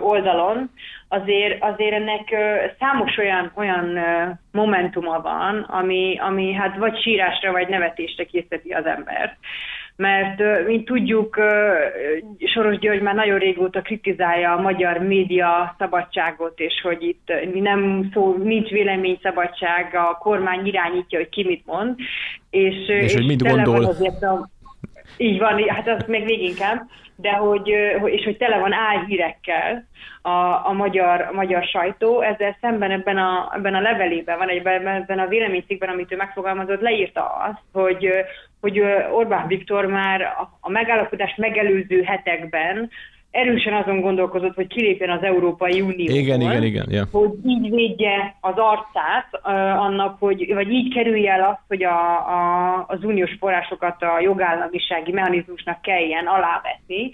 C: oldalon, azért, azért ennek számos olyan, olyan momentuma van, ami, ami hát vagy sírásra, vagy nevetésre készíti az embert mert mint tudjuk, Soros György már nagyon régóta kritizálja a magyar média szabadságot, és hogy itt nem szó, nincs véleményszabadság, a kormány irányítja, hogy ki mit mond. És,
B: és, és hogy mit gondol. Azért
C: a, így van, hát az még véginkább, de hogy, és hogy tele van álhírekkel a, a, magyar, a magyar sajtó, ezzel szemben ebben a, ebben a levelében van, ebben a véleménycikben, amit ő megfogalmazott, leírta azt, hogy, hogy Orbán Viktor már a megállapodás megelőző hetekben erősen azon gondolkozott, hogy kilépjen az Európai Unióból.
B: Igen, igen, igen. Yeah.
C: Hogy így védje az arcát uh, annak, hogy, vagy így kerülje el azt, hogy a, a, az uniós forrásokat a jogállamisági mechanizmusnak kelljen alávetni.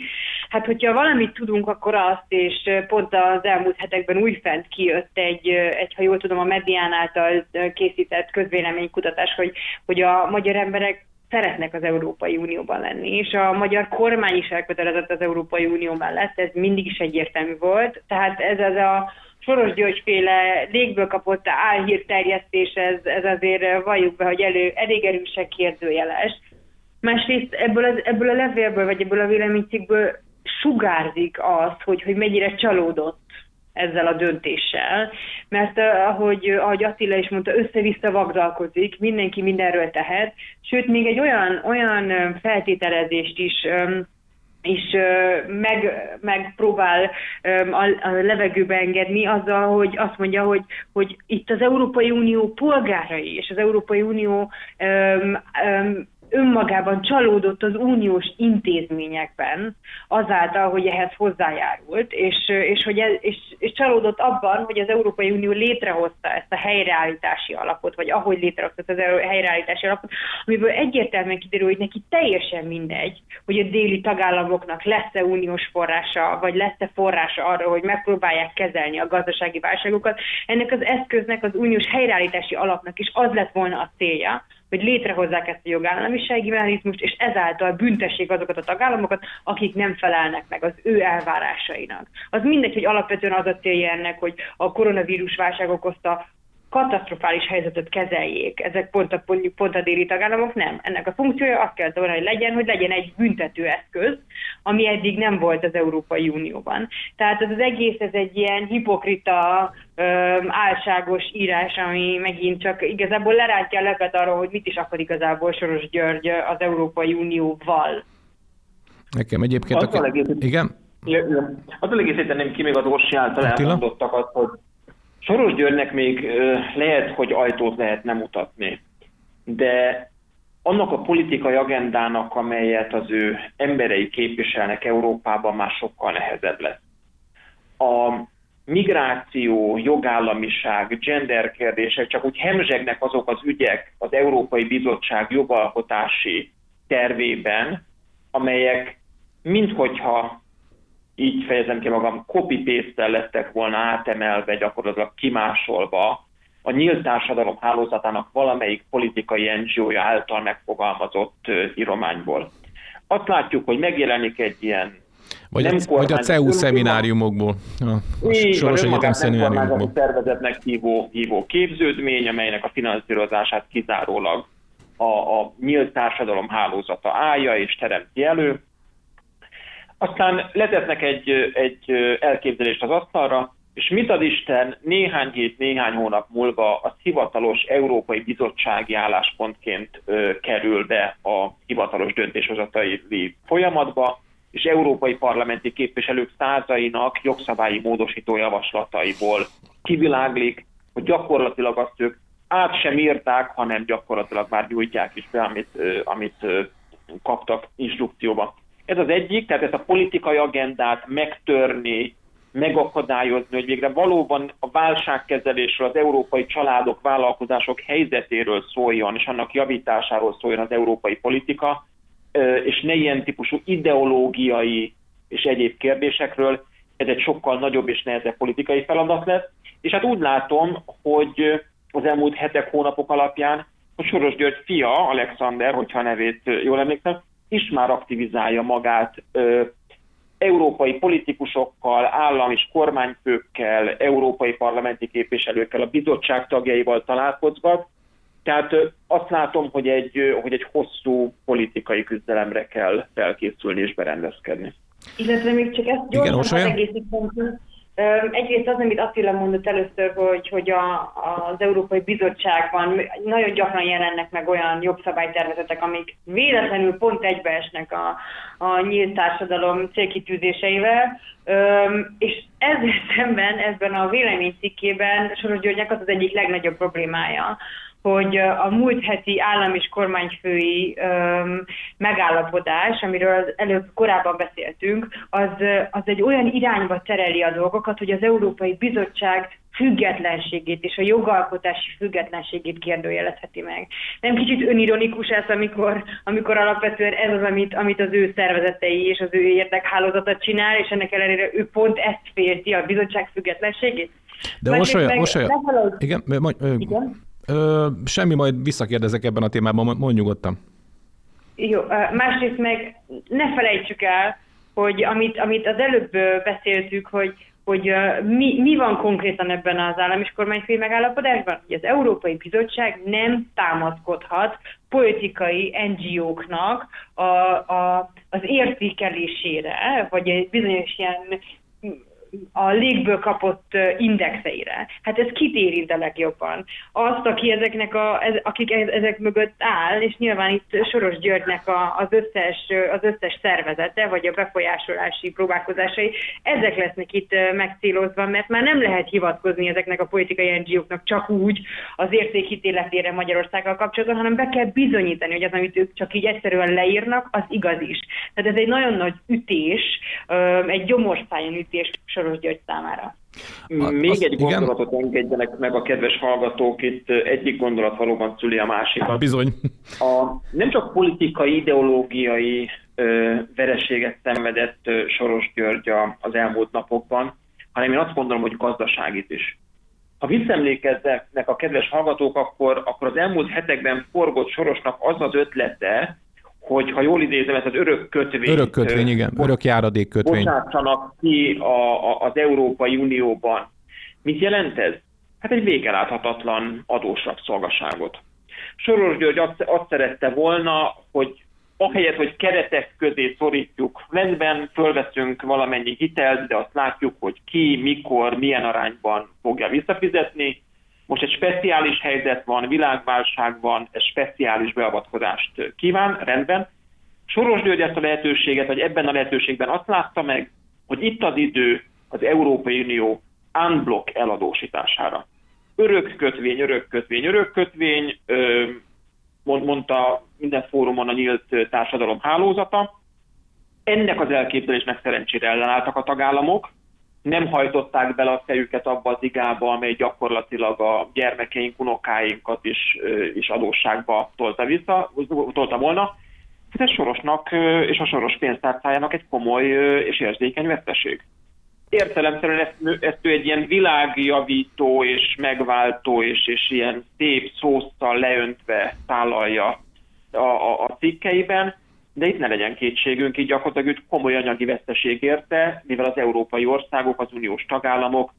C: Hát, hogyha valamit tudunk, akkor azt, és pont az elmúlt hetekben újfent kijött egy, egy ha jól tudom, a medián által készített közvéleménykutatás, hogy, hogy a magyar emberek szeretnek az Európai Unióban lenni, és a magyar kormány is elkötelezett az Európai Unió mellett, ez mindig is egyértelmű volt, tehát ez az a Soros Györgyféle légből kapott álhírterjesztés, ez, ez azért valljuk be, hogy elő, elég erősen kérdőjeles. Másrészt ebből, az, ebből a levélből, vagy ebből a véleménycikkből sugárzik az, hogy, hogy mennyire csalódott ezzel a döntéssel, mert ahogy, ahogy Attila is mondta, össze-vissza vagdalkozik, mindenki mindenről tehet, sőt, még egy olyan, olyan feltételezést is és meg, megpróbál a, a levegőbe engedni azzal, hogy azt mondja, hogy, hogy itt az Európai Unió polgárai és az Európai Unió um, um, önmagában csalódott az uniós intézményekben azáltal, hogy ehhez hozzájárult, és, és, hogy ez, és, és csalódott abban, hogy az Európai Unió létrehozta ezt a helyreállítási alapot, vagy ahogy létrehozta ezt a helyreállítási alapot, amiből egyértelműen kiderül, hogy neki teljesen mindegy, hogy a déli tagállamoknak lesz-e uniós forrása, vagy lesz-e forrása arra, hogy megpróbálják kezelni a gazdasági válságokat. Ennek az eszköznek, az uniós helyreállítási alapnak is az lett volna a célja, hogy létrehozzák ezt a jogállamisági mechanizmust, és ezáltal büntessék azokat a tagállamokat, akik nem felelnek meg az ő elvárásainak. Az mindegy, hogy alapvetően az a célja ennek, hogy a koronavírus válság okozta katasztrofális helyzetet kezeljék. Ezek pont a, pont a déli tagállamok nem. Ennek a funkciója azt kell volna, hogy legyen, hogy legyen egy büntető eszköz, ami eddig nem volt az Európai Unióban. Tehát ez az egész, ez egy ilyen hipokrita álságos írás, ami megint csak igazából lerántja a lepet arról, hogy mit is akar igazából Soros György az Európai Unióval.
B: Nekem egyébként...
D: Azzal
B: Aki...
D: egész-
B: Igen?
D: Ja, ja. Azzal egészíteném ki még az Orsi által elmondottakat, hogy Soros Györgynek még lehet, hogy ajtót lehet nem mutatni, de annak a politikai agendának, amelyet az ő emberei képviselnek Európában, már sokkal nehezebb lesz. A migráció, jogállamiság, gender kérdések csak úgy hemzsegnek azok az ügyek az Európai Bizottság jogalkotási tervében, amelyek minthogyha így fejezem ki magam, copy paste lettek volna átemelve, gyakorlatilag kimásolva a nyílt társadalom hálózatának valamelyik politikai NGO-ja által megfogalmazott írományból. Azt látjuk, hogy megjelenik egy ilyen
B: Vagy,
D: nem
B: a, vagy a CEU szemináriumokból. A, a
D: így
B: Soros Egyetem szemináriumokból.
D: szervezetnek hívó, hívó képződmény, amelynek a finanszírozását kizárólag a, a nyílt társadalom hálózata állja és teremti elő. Aztán letesznek egy, egy elképzelést az asztalra, és mit ad Isten, néhány hét, néhány hónap múlva az hivatalos Európai Bizottsági álláspontként ö, kerül be a hivatalos döntéshozatai folyamatba, és európai parlamenti képviselők százainak jogszabályi módosító javaslataiból kiviláglik, hogy gyakorlatilag azt ők át sem írták, hanem gyakorlatilag már nyújtják is be, amit, ö, amit ö, kaptak instrukcióba. Ez az egyik, tehát ezt a politikai agendát megtörni, megakadályozni, hogy végre valóban a válságkezelésről, az európai családok, vállalkozások helyzetéről szóljon, és annak javításáról szóljon az európai politika, és ne ilyen típusú ideológiai és egyéb kérdésekről, ez egy sokkal nagyobb és nehezebb politikai feladat lesz. És hát úgy látom, hogy az elmúlt hetek, hónapok alapján, hogy Soros György fia, Alexander, hogyha a nevét jól emlékszem, is már aktivizálja magát ö, európai politikusokkal, állam és kormányfőkkel, európai parlamenti képviselőkkel, a bizottság tagjaival találkozgat. Tehát ö, azt látom, hogy egy, ö, hogy egy hosszú politikai küzdelemre kell felkészülni és berendezkedni.
C: Illetve még csak ezt gyorsan
B: Orsolya?
C: Egyrészt az, amit Attila mondott először, hogy, hogy a, az Európai Bizottságban nagyon gyakran jelennek meg olyan jogszabálytervezetek, amik véletlenül pont egybeesnek a, a nyílt társadalom célkitűzéseivel, és ezzel szemben ebben a véleménycikkében Soros Györgynek az az egyik legnagyobb problémája, hogy a múlt heti állam és kormányfői öm, megállapodás, amiről az előbb korábban beszéltünk, az, az egy olyan irányba tereli a dolgokat, hogy az Európai Bizottság függetlenségét és a jogalkotási függetlenségét kérdőjelezheti meg. Nem kicsit önironikus ez, amikor, amikor alapvetően ez az, amit, amit az ő szervezetei és az ő érdekhálózata csinál, és ennek ellenére ő pont ezt félti, a bizottság függetlenségét?
B: De
C: ne felejtsd-
B: igen, mondj,
C: Igen?
B: Ö, semmi, majd visszakérdezek ebben a témában, mondj nyugodtan.
C: Jó, másrészt meg ne felejtsük el, hogy amit, amit az előbb beszéltük, hogy, hogy mi, mi van konkrétan ebben az állam és kormányfői megállapodásban, hogy az Európai Bizottság nem támaszkodhat politikai NGO-knak a, a, az értékelésére, vagy egy bizonyos ilyen a légből kapott indexeire. Hát ez kit érint a legjobban? Azt, aki ezeknek a, ez, akik ez- ezek mögött áll, és nyilván itt Soros Györgynek a, az, összes, az összes szervezete, vagy a befolyásolási próbálkozásai, ezek lesznek itt megcélozva, mert már nem lehet hivatkozni ezeknek a politikai NGO-knak csak úgy az értékítéletére Magyarországgal kapcsolatban, hanem be kell bizonyítani, hogy az, amit ők csak így egyszerűen leírnak, az igaz is. Tehát ez egy nagyon nagy ütés, egy gyomorszájon ütés Soros György számára.
B: A-
D: Még egy
B: igen?
D: gondolatot engedjenek meg a kedves hallgatók, itt egyik gondolat valóban szüli a másikat.
B: Bizony.
D: A, nem csak politikai, ideológiai ö, vereséget szenvedett ö, Soros György a, az elmúlt napokban, hanem én azt gondolom, hogy gazdaságit is. Ha visszaemlékeznek a kedves hallgatók, akkor, akkor az elmúlt hetekben forgott Sorosnak az az ötlete, hogy ha jól idézem, ezt az örök kötvény,
B: Örök kötvény, igen. Örök járadék kötvény.
D: bocsátsanak ki a, a, az Európai Unióban. Mit jelent ez? Hát egy végeláthatatlan adósrabszolgaságot. Soros György azt, azt szerette volna, hogy ahelyett, hogy keretek közé szorítjuk, rendben fölveszünk valamennyi hitelt, de azt látjuk, hogy ki, mikor, milyen arányban fogja visszafizetni. Most egy speciális helyzet van, világválság van, egy speciális beavatkozást kíván, rendben. Soros György ezt a lehetőséget, vagy ebben a lehetőségben azt látta meg, hogy itt az idő az Európai Unió unblock eladósítására. Örök kötvény, örök kötvény, örök kötvény, mondta minden fórumon a nyílt társadalom hálózata. Ennek az elképzelésnek szerencsére ellenálltak a tagállamok, nem hajtották bele a fejüket abba az igába, amely gyakorlatilag a gyermekeink, unokáinkat is, is adósságba tolta, vissza, tolta volna. Ez Sorosnak és a Soros pénztárcájának egy komoly és érzékeny veszteség értelemszerűen ezt, ezt ő egy ilyen világjavító és megváltó és, és ilyen szép szószal leöntve tálalja a, a, a cikkeiben, de itt ne legyen kétségünk, így gyakorlatilag őt komoly anyagi veszteség érte, mivel az európai országok, az uniós tagállamok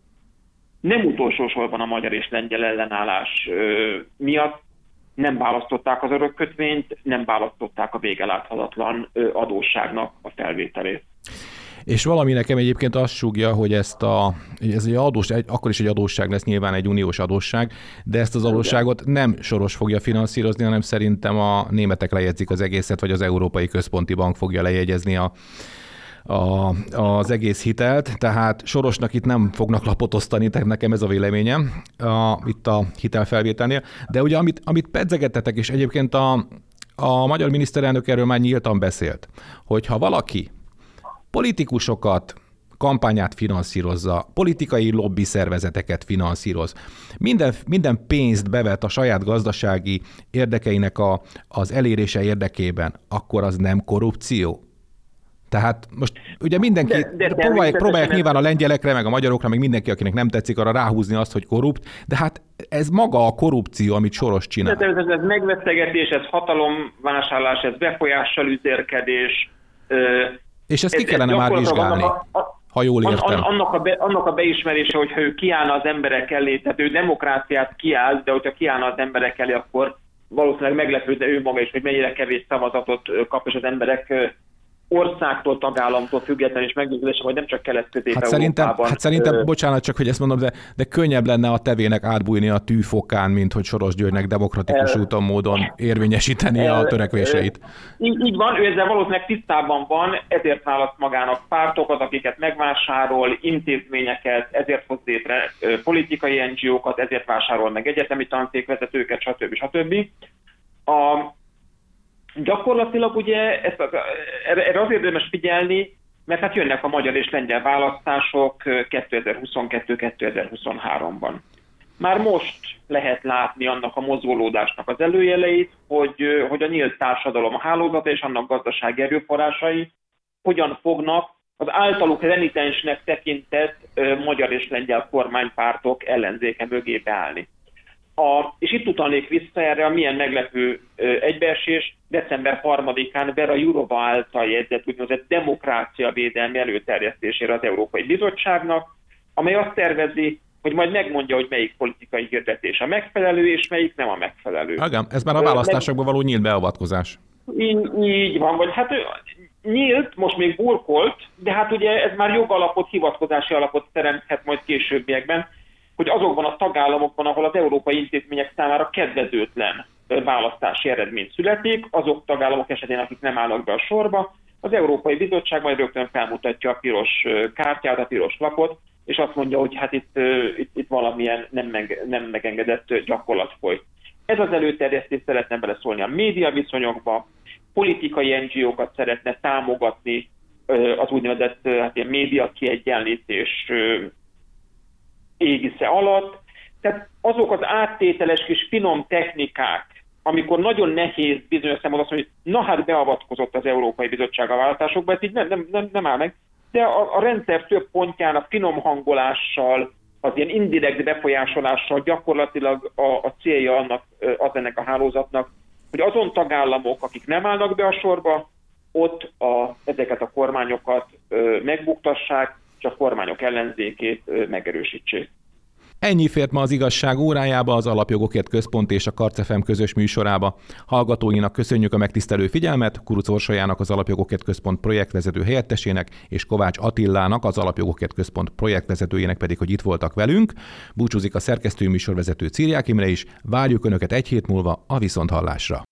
D: nem utolsó sorban a magyar és lengyel ellenállás miatt nem választották az örökkötvényt, nem választották a végeláthatatlan adósságnak a felvételét.
B: És valami nekem egyébként azt súgja, hogy ezt a, ez egy adós, egy, akkor is egy adósság lesz nyilván egy uniós adósság, de ezt az adósságot nem Soros fogja finanszírozni, hanem szerintem a németek lejegyzik az egészet, vagy az Európai Központi Bank fogja lejegyezni a, a, az egész hitelt, tehát Sorosnak itt nem fognak lapot osztani, tehát nekem ez a véleményem a, itt a hitelfelvételnél. De ugye amit, amit pedzegettetek, és egyébként a, a magyar miniszterelnök erről már nyíltan beszélt, hogy ha valaki politikusokat, kampányát finanszírozza, politikai lobby szervezeteket finanszíroz. Minden, minden pénzt bevet a saját gazdasági érdekeinek a, az elérése érdekében, akkor az nem korrupció? Tehát most ugye mindenki, de, de próbálják, próbálják nyilván a lengyelekre, meg a magyarokra, meg mindenki, akinek nem tetszik, arra ráhúzni azt, hogy korrupt, de hát ez maga a korrupció, amit Soros csinál.
D: De ez, ez, ez megveszegetés, ez hatalomvásárlás, ez befolyással üzérkedés,
B: és ezt ki kellene már vizsgálni, a, a, ha jól értem.
D: Annak a, be, annak a beismerése, hogyha ő kiállna az emberek elé, tehát ő demokráciát kiáll, de hogyha kiállna az emberek elé, akkor valószínűleg meglepődne ő maga is, hogy mennyire kevés szavazatot kap, és az emberek országtól, tagállamtól független és meggyőződésem, hogy nem csak kelet közép
B: hát szerintem, hát szerintem, bocsánat csak, hogy ezt mondom, de, de könnyebb lenne a tevének átbújni a tűfokán, mint hogy Soros Györgynek demokratikus el, úton, módon érvényesíteni el, a törekvéseit.
D: Így, így van, ő ezzel valószínűleg tisztában van, ezért választ magának pártokat, akiket megvásárol, intézményeket, ezért hoz létre politikai NGO-kat, ezért vásárol meg egyetemi tanszékvezetőket, stb. stb. A, gyakorlatilag ugye ezt, erre, azért érdemes figyelni, mert hát jönnek a magyar és lengyel választások 2022-2023-ban. Már most lehet látni annak a mozgolódásnak az előjeleit, hogy, hogy a nyílt társadalom a hálózata és annak gazdasági erőforrásai hogyan fognak az általuk renitensnek tekintett magyar és lengyel kormánypártok ellenzéke mögé beállni. A, és itt utalnék vissza erre a milyen meglepő egybeesés. December 3-án Vera Jurova által jegyzett úgynevezett demokrácia védelmi előterjesztésére az Európai Bizottságnak, amely azt tervezi, hogy majd megmondja, hogy melyik politikai hirdetés a megfelelő, és melyik nem a megfelelő.
B: Igen, ez már a választásokban való nyílt beavatkozás.
D: Így, így van, vagy hát nyílt, most még burkolt, de hát ugye ez már jogalapot, hivatkozási alapot teremthet majd későbbiekben hogy azokban a tagállamokban, ahol az európai intézmények számára kedvezőtlen választási eredmény születik, azok tagállamok esetén, akik nem állnak be a sorba, az Európai Bizottság majd rögtön felmutatja a piros kártyát, a piros lapot, és azt mondja, hogy hát itt, itt, itt valamilyen nem, meg, nem megengedett gyakorlat folyt. Ez az előterjesztés szeretne beleszólni a média viszonyokba, politikai NGO-kat szeretne támogatni az úgynevezett hát ilyen média kiegyenlítés égisze alatt. Tehát azok az áttételes kis finom technikák, amikor nagyon nehéz bizonyos szempontból azt mondani, hogy na hát beavatkozott az Európai Bizottság a választásokba, ez így nem, nem, nem, nem áll meg, de a, a rendszer több pontján a finom hangolással, az ilyen indirekt befolyásolással gyakorlatilag a, a célja annak, az ennek a hálózatnak, hogy azon tagállamok, akik nem állnak be a sorba, ott a, ezeket a kormányokat ö, megbuktassák, és a kormányok ellenzékét megerősítsék.
B: Ennyi fért ma az igazság órájába, az Alapjogokért Központ és a Karcefem közös műsorába. Hallgatóinak köszönjük a megtisztelő figyelmet, Kuruc Orsolyának az Alapjogokért Központ projektvezető helyettesének, és Kovács Attilának az Alapjogokért Központ projektvezetőjének pedig, hogy itt voltak velünk. Búcsúzik a szerkesztő műsorvezető Círiák Imre is, várjuk Önöket egy hét múlva a Viszonthallásra.